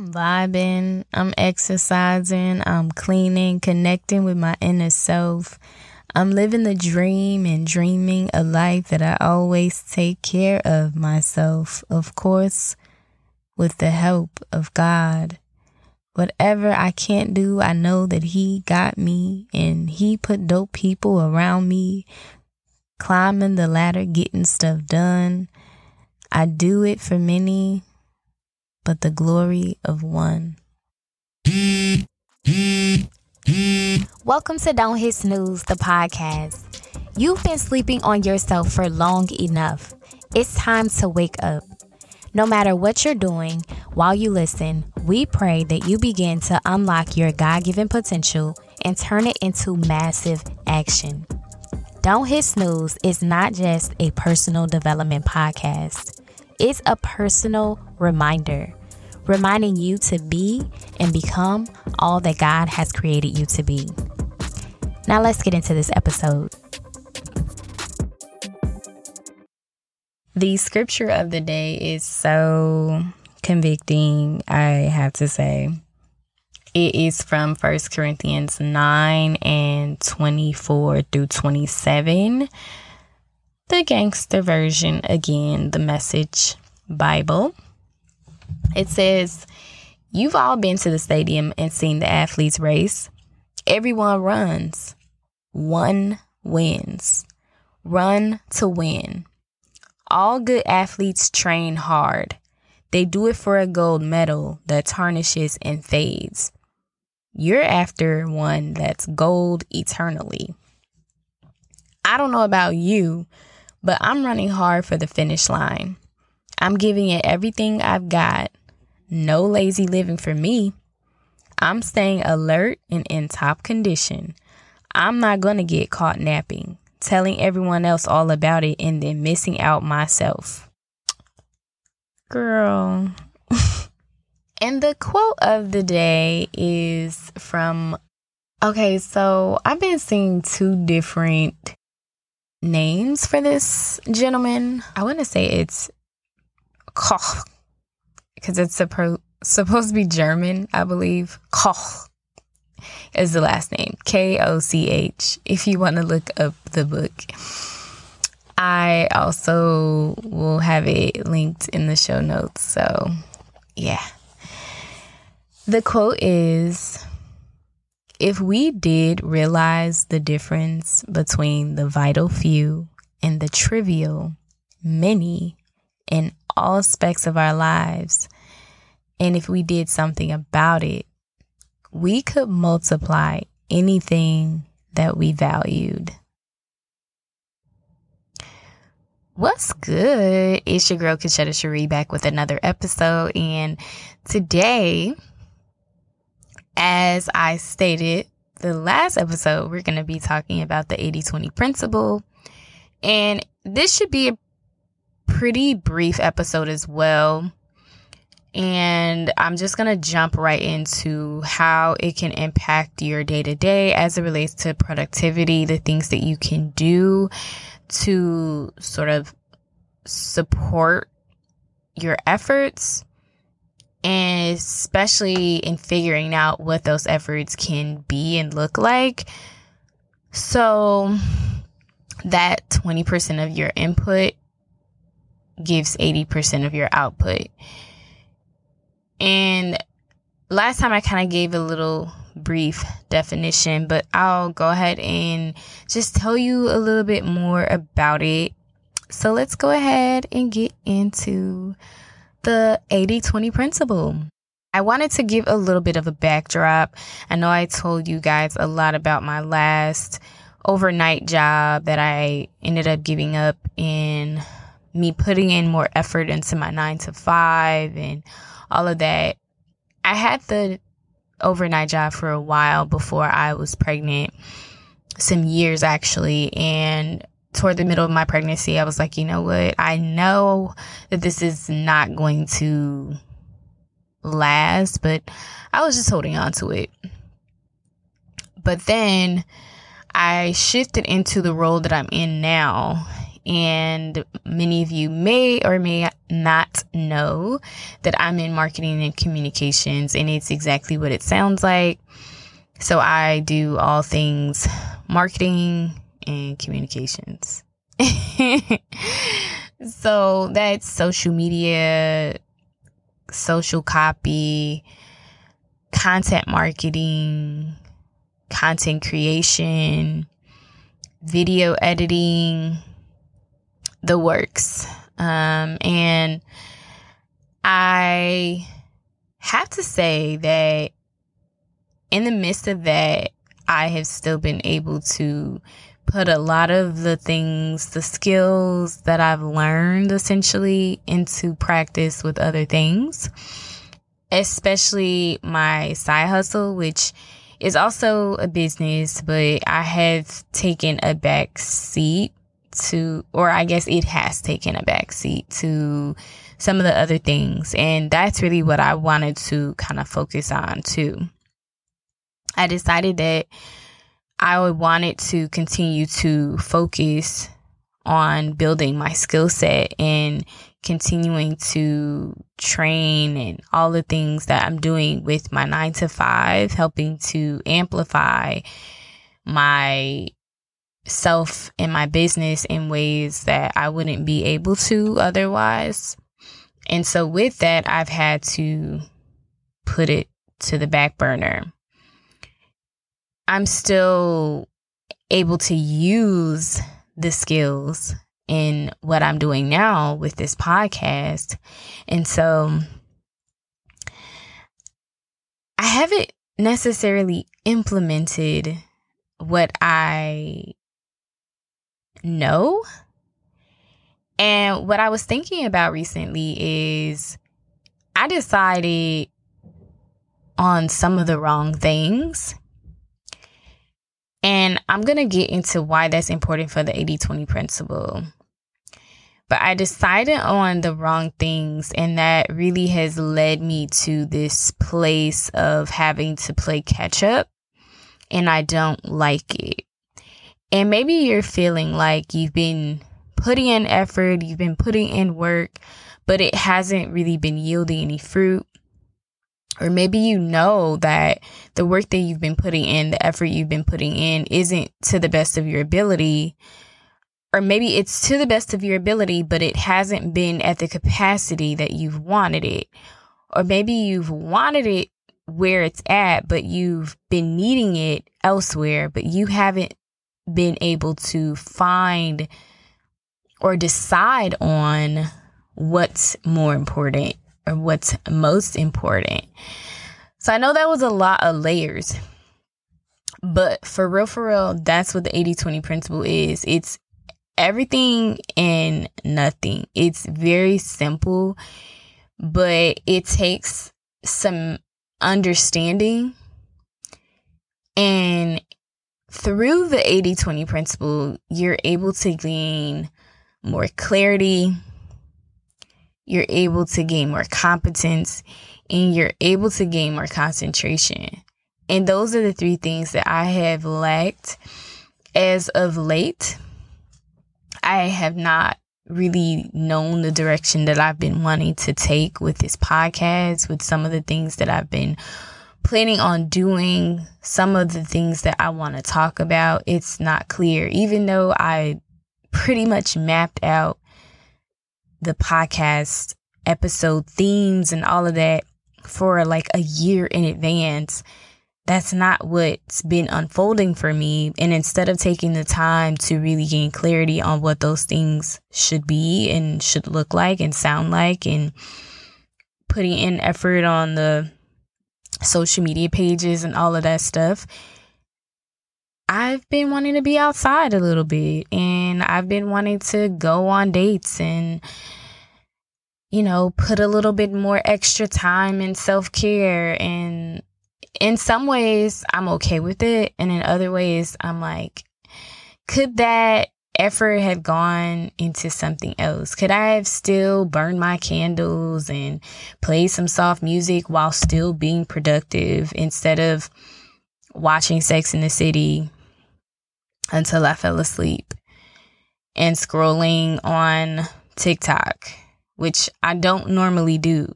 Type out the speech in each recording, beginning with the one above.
I'm vibing, I'm exercising, I'm cleaning, connecting with my inner self. I'm living the dream and dreaming a life that I always take care of myself, of course, with the help of God. Whatever I can't do, I know that He got me and He put dope people around me, climbing the ladder, getting stuff done. I do it for many, but the glory of one. Welcome to Don't Hit Snooze, the podcast. You've been sleeping on yourself for long enough. It's time to wake up. No matter what you're doing, while you listen, we pray that you begin to unlock your God given potential and turn it into massive action. Don't Hit Snooze is not just a personal development podcast, it's a personal reminder, reminding you to be and become all that God has created you to be. Now, let's get into this episode. The scripture of the day is so convicting, I have to say. It is from 1 Corinthians 9 and 24 through 27. The gangster version, again, the message Bible. It says, You've all been to the stadium and seen the athletes race. Everyone runs, one wins. Run to win. All good athletes train hard. They do it for a gold medal that tarnishes and fades. You're after one that's gold eternally. I don't know about you, but I'm running hard for the finish line. I'm giving it everything I've got. No lazy living for me. I'm staying alert and in top condition. I'm not going to get caught napping telling everyone else all about it and then missing out myself. Girl. and the quote of the day is from Okay, so I've been seeing two different names for this gentleman. I want to say it's Koch because it's supposed supposed to be German, I believe. Koch is the last name K O C H. If you want to look up the book, I also will have it linked in the show notes. So, yeah. The quote is If we did realize the difference between the vital few and the trivial many in all aspects of our lives, and if we did something about it, we could multiply anything that we valued. What's good? It's your girl Kachetta Cherie back with another episode. And today, as I stated the last episode, we're going to be talking about the 80 20 principle. And this should be a pretty brief episode as well and I'm just going to jump right into how it can impact your day to day as it relates to productivity, the things that you can do to sort of support your efforts, and especially in figuring out what those efforts can be and look like. So, that 20% of your input gives 80% of your output. And last time I kind of gave a little brief definition, but I'll go ahead and just tell you a little bit more about it. So let's go ahead and get into the 80 20 principle. I wanted to give a little bit of a backdrop. I know I told you guys a lot about my last overnight job that I ended up giving up in me putting in more effort into my nine to five and all of that. I had the overnight job for a while before I was pregnant, some years actually. And toward the middle of my pregnancy, I was like, you know what? I know that this is not going to last, but I was just holding on to it. But then I shifted into the role that I'm in now. And many of you may or may not know that I'm in marketing and communications, and it's exactly what it sounds like. So I do all things marketing and communications. so that's social media, social copy, content marketing, content creation, video editing, the works. Um, and I have to say that in the midst of that, I have still been able to put a lot of the things, the skills that I've learned essentially into practice with other things, especially my side hustle, which is also a business, but I have taken a back seat to, or I guess it has taken a back seat to some of the other things. And that's really what I wanted to kind of focus on too. I decided that I wanted to continue to focus on building my skill set and continuing to train and all the things that I'm doing with my nine to five, helping to amplify my self and my business in ways that I wouldn't be able to otherwise. And so with that, I've had to put it to the back burner. I'm still able to use the skills in what I'm doing now with this podcast. And so I haven't necessarily implemented what I know. And what I was thinking about recently is I decided on some of the wrong things and I'm going to get into why that's important for the 80 20 principle. But I decided on the wrong things, and that really has led me to this place of having to play catch up, and I don't like it. And maybe you're feeling like you've been putting in effort, you've been putting in work, but it hasn't really been yielding any fruit. Or maybe you know that the work that you've been putting in, the effort you've been putting in isn't to the best of your ability. Or maybe it's to the best of your ability, but it hasn't been at the capacity that you've wanted it. Or maybe you've wanted it where it's at, but you've been needing it elsewhere, but you haven't been able to find or decide on what's more important or what's most important. So I know that was a lot of layers. But for real, for real, that's what the 80 20 principle is. It's everything and nothing. It's very simple, but it takes some understanding. And through the 80 20 principle, you're able to gain more clarity, you're able to gain more competence and you're able to gain more concentration. And those are the three things that I have lacked as of late. I have not really known the direction that I've been wanting to take with this podcast, with some of the things that I've been planning on doing, some of the things that I want to talk about. It's not clear, even though I pretty much mapped out the podcast episode themes and all of that for like a year in advance. That's not what's been unfolding for me. And instead of taking the time to really gain clarity on what those things should be and should look like and sound like, and putting in effort on the social media pages and all of that stuff, I've been wanting to be outside a little bit and I've been wanting to go on dates and, you know, put a little bit more extra time in self care. And in some ways, I'm okay with it. And in other ways, I'm like, could that effort have gone into something else? Could I have still burned my candles and played some soft music while still being productive instead of watching Sex in the City until I fell asleep. and scrolling on TikTok, which I don't normally do.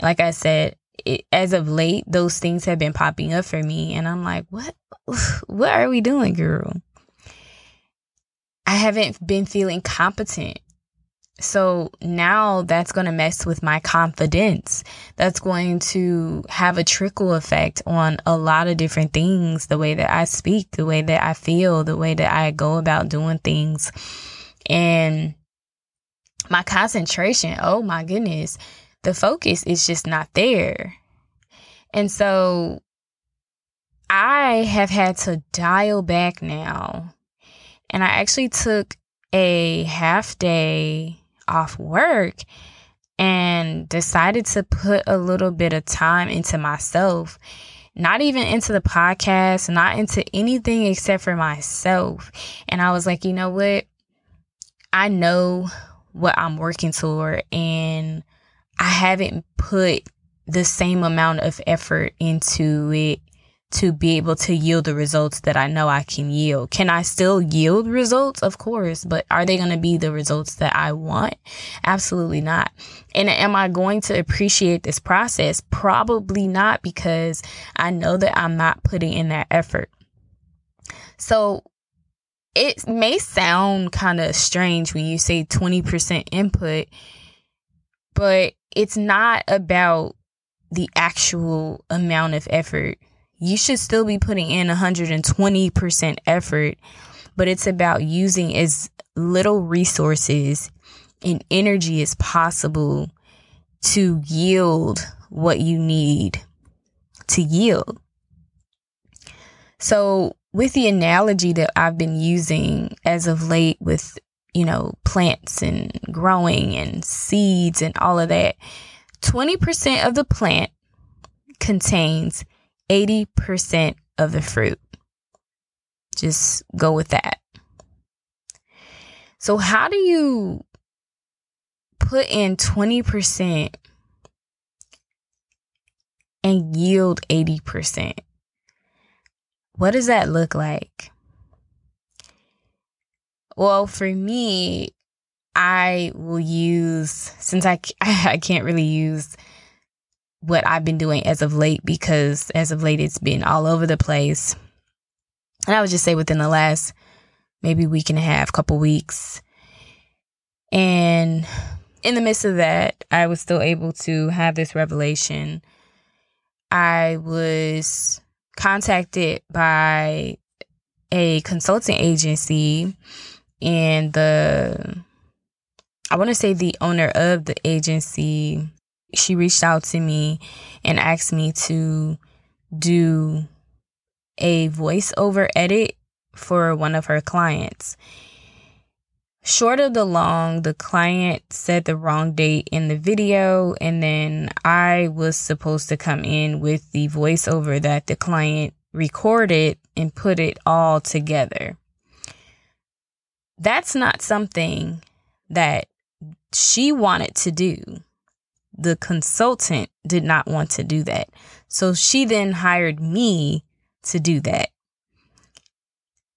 Like I said, it, as of late, those things have been popping up for me, and I'm like, what? What are we doing, girl? I haven't been feeling competent. So now that's going to mess with my confidence. That's going to have a trickle effect on a lot of different things the way that I speak, the way that I feel, the way that I go about doing things. And my concentration, oh my goodness, the focus is just not there. And so I have had to dial back now. And I actually took a half day off work and decided to put a little bit of time into myself. Not even into the podcast, not into anything except for myself. And I was like, you know what? I know what I'm working toward, and I haven't put the same amount of effort into it to be able to yield the results that I know I can yield. Can I still yield results? Of course, but are they going to be the results that I want? Absolutely not. And am I going to appreciate this process? Probably not because I know that I'm not putting in that effort. So it may sound kind of strange when you say 20% input, but it's not about the actual amount of effort you should still be putting in 120% effort, but it's about using as little resources and energy as possible to yield what you need to yield. So, with the analogy that I've been using as of late with, you know, plants and growing and seeds and all of that, 20% of the plant contains 80% of the fruit. Just go with that. So, how do you put in 20% and yield 80%? What does that look like? Well, for me, I will use, since I, I can't really use what I've been doing as of late because as of late it's been all over the place. And I would just say within the last maybe week and a half, couple weeks. And in the midst of that, I was still able to have this revelation. I was contacted by a consulting agency and the I want to say the owner of the agency she reached out to me and asked me to do a voiceover edit for one of her clients. Short of the long, the client said the wrong date in the video, and then I was supposed to come in with the voiceover that the client recorded and put it all together. That's not something that she wanted to do the consultant did not want to do that. So she then hired me to do that.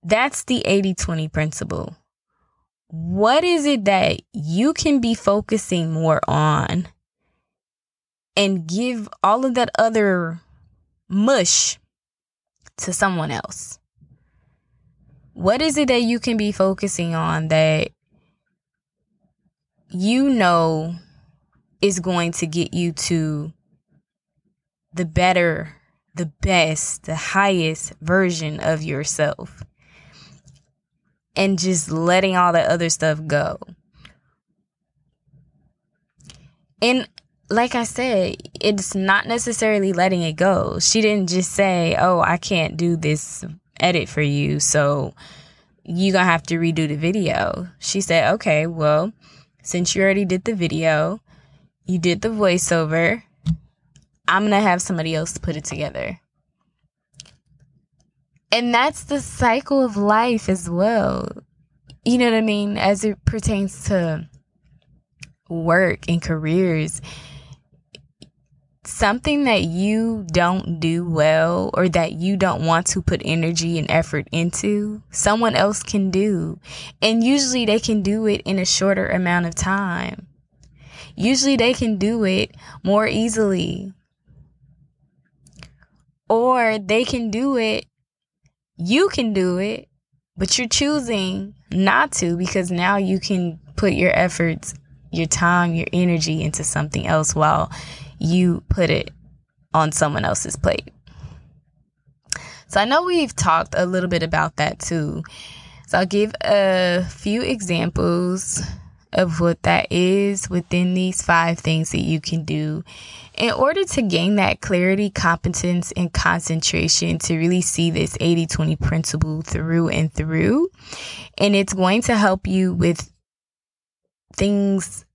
That's the 80 20 principle. What is it that you can be focusing more on and give all of that other mush to someone else? What is it that you can be focusing on that you know is going to get you to the better, the best, the highest version of yourself. And just letting all that other stuff go. And like I said, it's not necessarily letting it go. She didn't just say, Oh, I can't do this edit for you. So you're going to have to redo the video. She said, Okay, well, since you already did the video, you did the voiceover. I'm going to have somebody else put it together. And that's the cycle of life as well. You know what I mean? As it pertains to work and careers, something that you don't do well or that you don't want to put energy and effort into, someone else can do. And usually they can do it in a shorter amount of time. Usually they can do it more easily. Or they can do it, you can do it, but you're choosing not to because now you can put your efforts, your time, your energy into something else while you put it on someone else's plate. So I know we've talked a little bit about that too. So I'll give a few examples of what that is within these five things that you can do in order to gain that clarity, competence, and concentration to really see this 80 20 principle through and through. And it's going to help you with things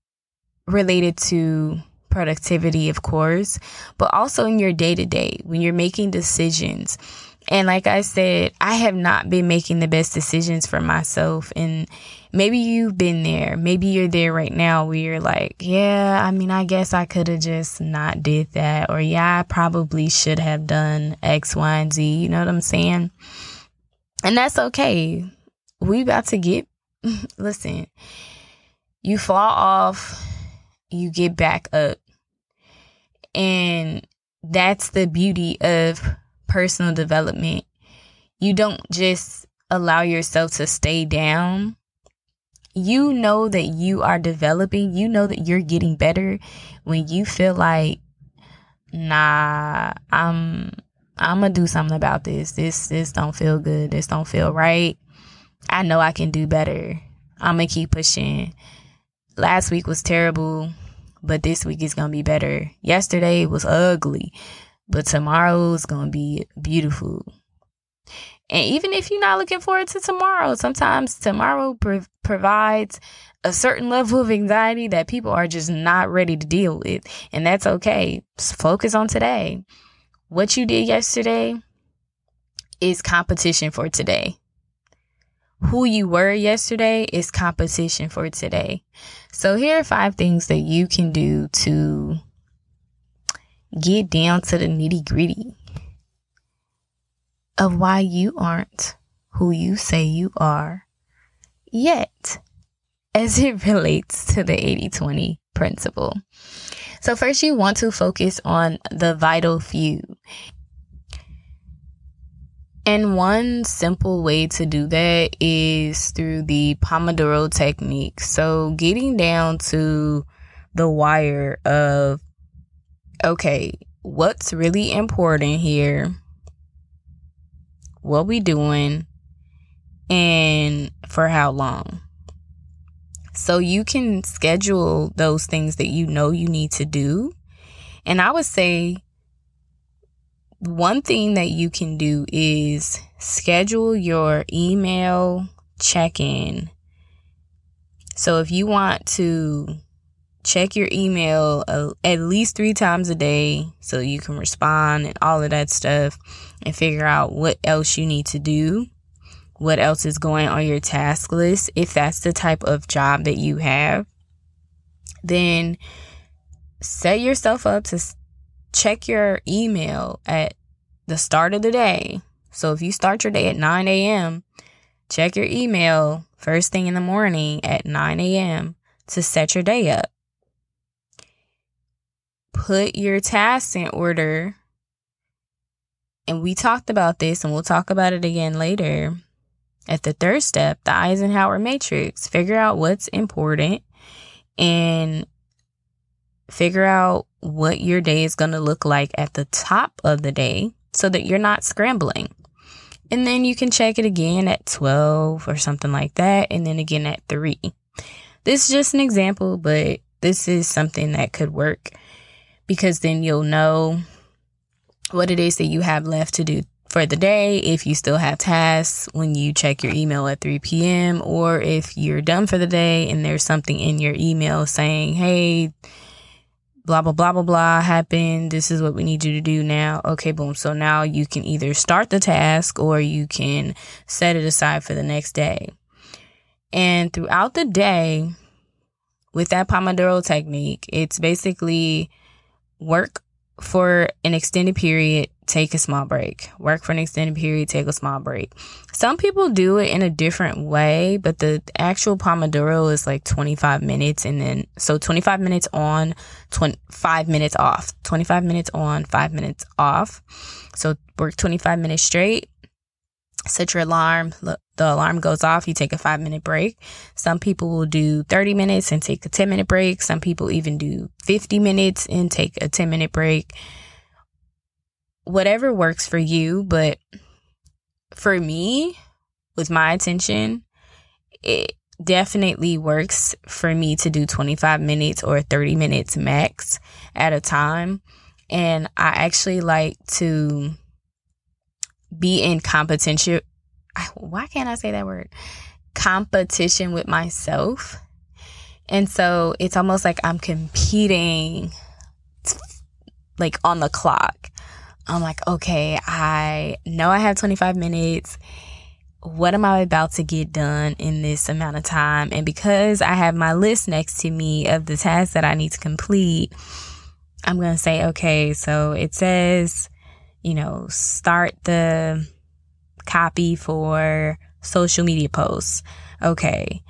related to productivity, of course, but also in your day to day when you're making decisions. And like I said, I have not been making the best decisions for myself. And maybe you've been there. Maybe you're there right now where you're like, yeah, I mean, I guess I could have just not did that. Or yeah, I probably should have done X, Y, and Z. You know what I'm saying? And that's okay. We about to get, listen, you fall off, you get back up. And that's the beauty of personal development. You don't just allow yourself to stay down. You know that you are developing. You know that you're getting better when you feel like, nah, I'm I'm gonna do something about this. This this don't feel good. This don't feel right. I know I can do better. I'm gonna keep pushing. Last week was terrible but this week is going to be better. Yesterday was ugly, but tomorrow is going to be beautiful. And even if you're not looking forward to tomorrow, sometimes tomorrow provides a certain level of anxiety that people are just not ready to deal with. And that's okay. Just focus on today. What you did yesterday is competition for today who you were yesterday is competition for today. So here are five things that you can do to get down to the nitty gritty of why you aren't who you say you are yet as it relates to the 80 20 principle. So, first, you want to focus on the vital few. And one simple way to do that is through the Pomodoro technique. So, getting down to the wire of, okay, what's really important here? What we doing? And for how long? So you can schedule those things that you know you need to do. And I would say one thing that you can do is schedule your email check in. So if you want to check your email uh, at least three times a day so you can respond and all of that stuff and figure out what else you need to do, what else is going on your task list, if that's the type of job that you have, then set yourself up to check your email at the start of the day. So if you start your day at 9 a.m., check your email first thing in the morning at 9 a.m. to set your day up. Put your tasks in order. And we talked about this, and we'll talk about it again later. At the third step, the Eisenhower matrix, figure out what's important and figure out what your day is going to look like at the top of the day so that you're not scrambling. And then you can check it again at 12 or something like that, and then again at 3. This is just an example, but this is something that could work because then you'll know what it is that you have left to do for the day, if you still have tasks when you check your email at 3 p.m., or if you're done for the day and there's something in your email saying, hey, blah, blah, blah, blah, blah happened. This is what we need you to do now. Okay, boom. So now you can either start the task or you can set it aside for the next day. And throughout the day, with that Pomodoro technique, it's basically work for an extended period, take a small break. Work for an extended period, take a small break. Some people do it in a different way, but the actual Pomodoro is like 25 minutes and then so 25 minutes on, 25 minutes off. 25 minutes on, 5 minutes off. So work 25 minutes straight. Set your alarm. The alarm goes off. You take a five minute break. Some people will do 30 minutes and take a 10 minute break. Some people even do 50 minutes and take a 10 minute break whatever works for you, but for me, with my attention, it definitely works for me to do 25 minutes or 30 minutes max at a time. And I actually like to be in competition. Why can't I say that word? Competition with myself. And so it's almost like I'm competing like on the clock. I'm like, okay, I know I have 25 minutes. What am I about to get done in this amount of time? And because I have my list next to me of the tasks that I need to complete, I'm going to say, okay, so it says, you know, start the copy for social media posts. Okay.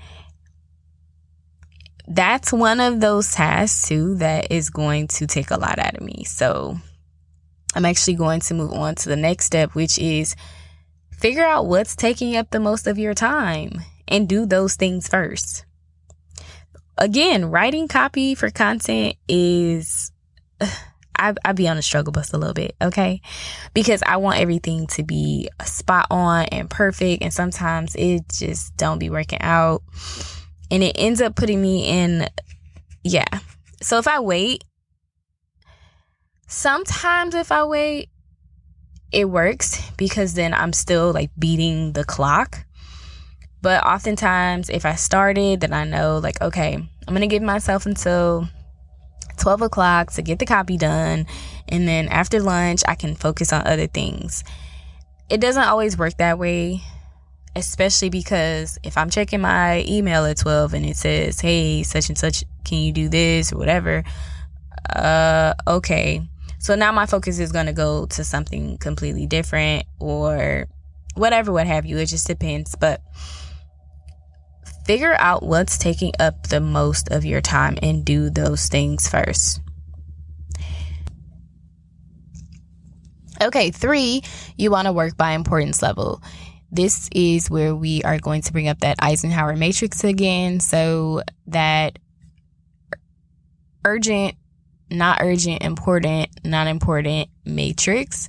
That's one of those tasks too that is going to take a lot out of me. So I'm actually going to move on to the next step, which is figure out what's taking up the most of your time and do those things first. Again, writing copy for content is, I, I be on the struggle bus a little bit, okay? Because I want everything to be spot on and perfect, and sometimes it just don't be working out. And it ends up putting me in, yeah. So if I wait Sometimes if I wait, it works because then I'm still like beating the clock. But oftentimes, if I started, then I know, like, okay, I'm to give myself until 12 o'clock to get the copy done. And then after lunch, I can focus on other things. It doesn't always work that way, especially because if I'm checking my email at 12 and it says, hey, such and such, can you do this or whatever? Uh, okay. So now my focus is going to go to something completely different or whatever, what have you. It just depends. But figure out what's taking up the most of your time and do those things first. Okay, three, you want to work by importance level. This is where we are going to bring up that Eisenhower matrix again. So that urgent not urgent, important, not important matrix.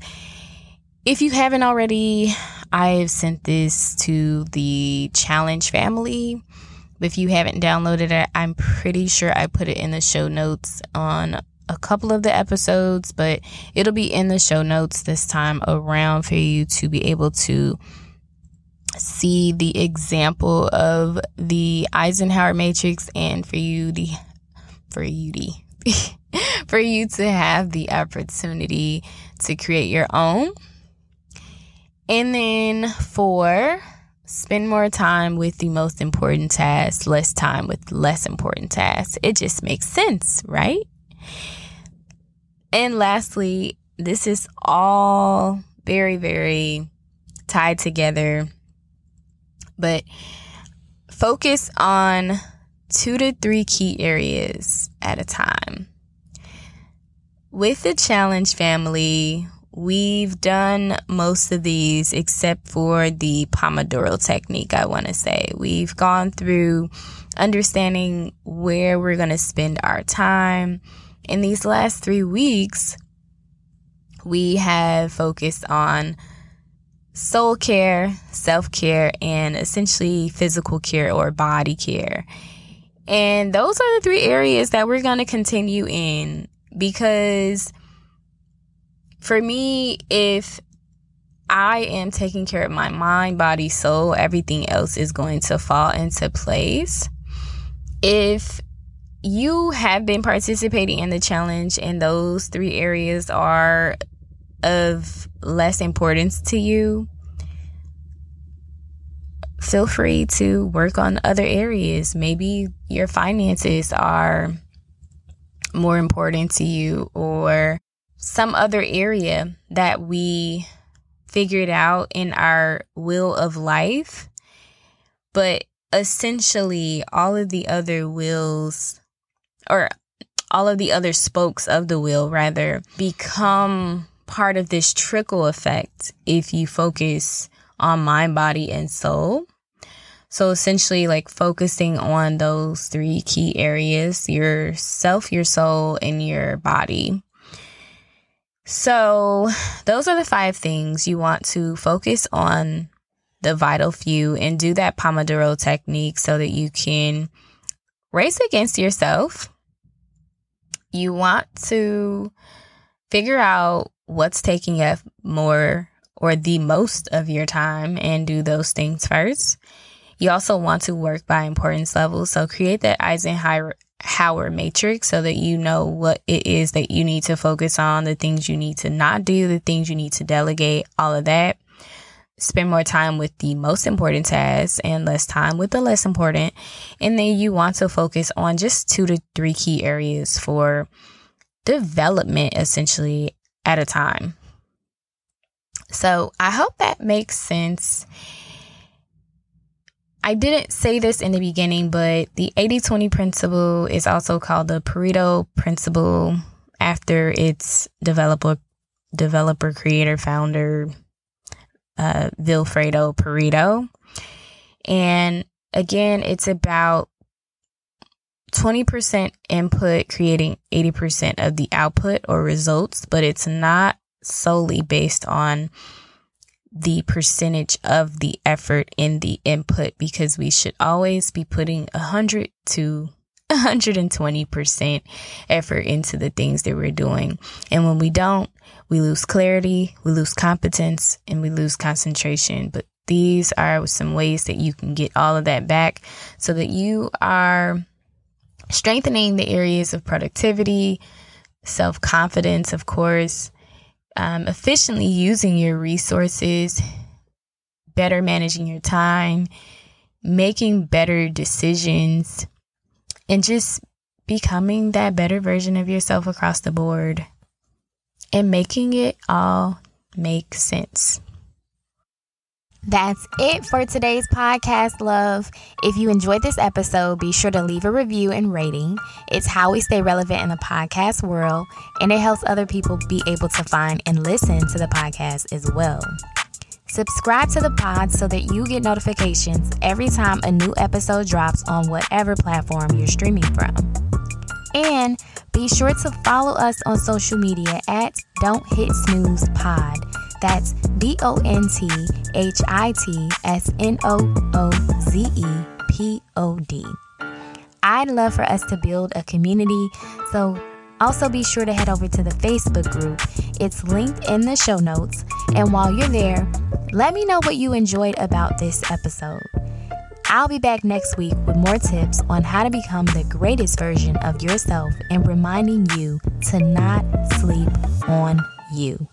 If you haven't already, I've sent this to the challenge family. If you haven't downloaded it, I'm pretty sure I put it in the show notes on a couple of the episodes, but it'll be in the show notes this time around for you to be able to see the example of the Eisenhower matrix and for you the for you the for you to have the opportunity to create your own. And then four, spend more time with the most important tasks, less time with less important tasks. It just makes sense, right? And lastly, this is all very, very tied together, but focus on two to three key areas at a time. With the challenge family, we've done most of these except for the Pomodoro technique, I want to say. We've gone through understanding where we're going to spend our time. In these last three weeks, we have focused on soul care, self care, and essentially physical care or body care. And those are the three areas that we're going to continue in because for me, if I am taking care of my mind, body, soul, everything else is going to fall into place. If you have been participating in the challenge and those three areas are of less importance to you, feel free to work on other areas. Maybe your finances are more important to you, or some other area that we figured out in our wheel of life. But essentially, all of the other wheels, or all of the other spokes of the wheel, rather, become part of this trickle effect if you focus on mind, body, and soul. So essentially, like focusing on those three key areas your self, your soul, and your body. So, those are the five things you want to focus on the vital few and do that Pomodoro technique so that you can race against yourself. You want to figure out what's taking up more or the most of your time and do those things first. You also want to work by importance level. So create that Eisenhower matrix so that you know what it is that you need to focus on, the things you need to not do, the things you need to delegate, all of that. Spend more time with the most important tasks and less time with the less important. And then you want to focus on just two to three key areas for development essentially at a time. So I hope that makes sense. I didn't say this in the beginning, but the 80 20 principle is also called the Pareto principle after its developer, developer, creator, founder, uh, Vilfredo Pareto. And again, it's about 20% input creating 80% of the output or results, but it's not solely based on the percentage of the effort in the input because we should always be putting 100 to 120% effort into the things that we're doing. And when we don't, we lose clarity, we lose competence, and we lose concentration. But these are some ways that you can get all of that back so that you are strengthening the areas of productivity, self confidence, of course, um, efficiently using your resources, better managing your time, making better decisions, and just becoming that better version of yourself across the board and making it all make sense. That's it for today's podcast, love. If you enjoyed this episode, be sure to leave a review and rating. It's how we stay relevant in the podcast world, and it helps other people be able to find and listen to the podcast as well. Subscribe to the pod so that you get notifications every time a new episode drops on whatever platform you're streaming from. And be sure to follow us on social media at Don't Hit Snooze Pod. That's D O N T H I T S N O O Z E P O D. I'd love for us to build a community, so also be sure to head over to the Facebook group. It's linked in the show notes. And while you're there, let me know what you enjoyed about this episode. I'll be back next week with more tips on how to become the greatest version of yourself and reminding you to not sleep on you.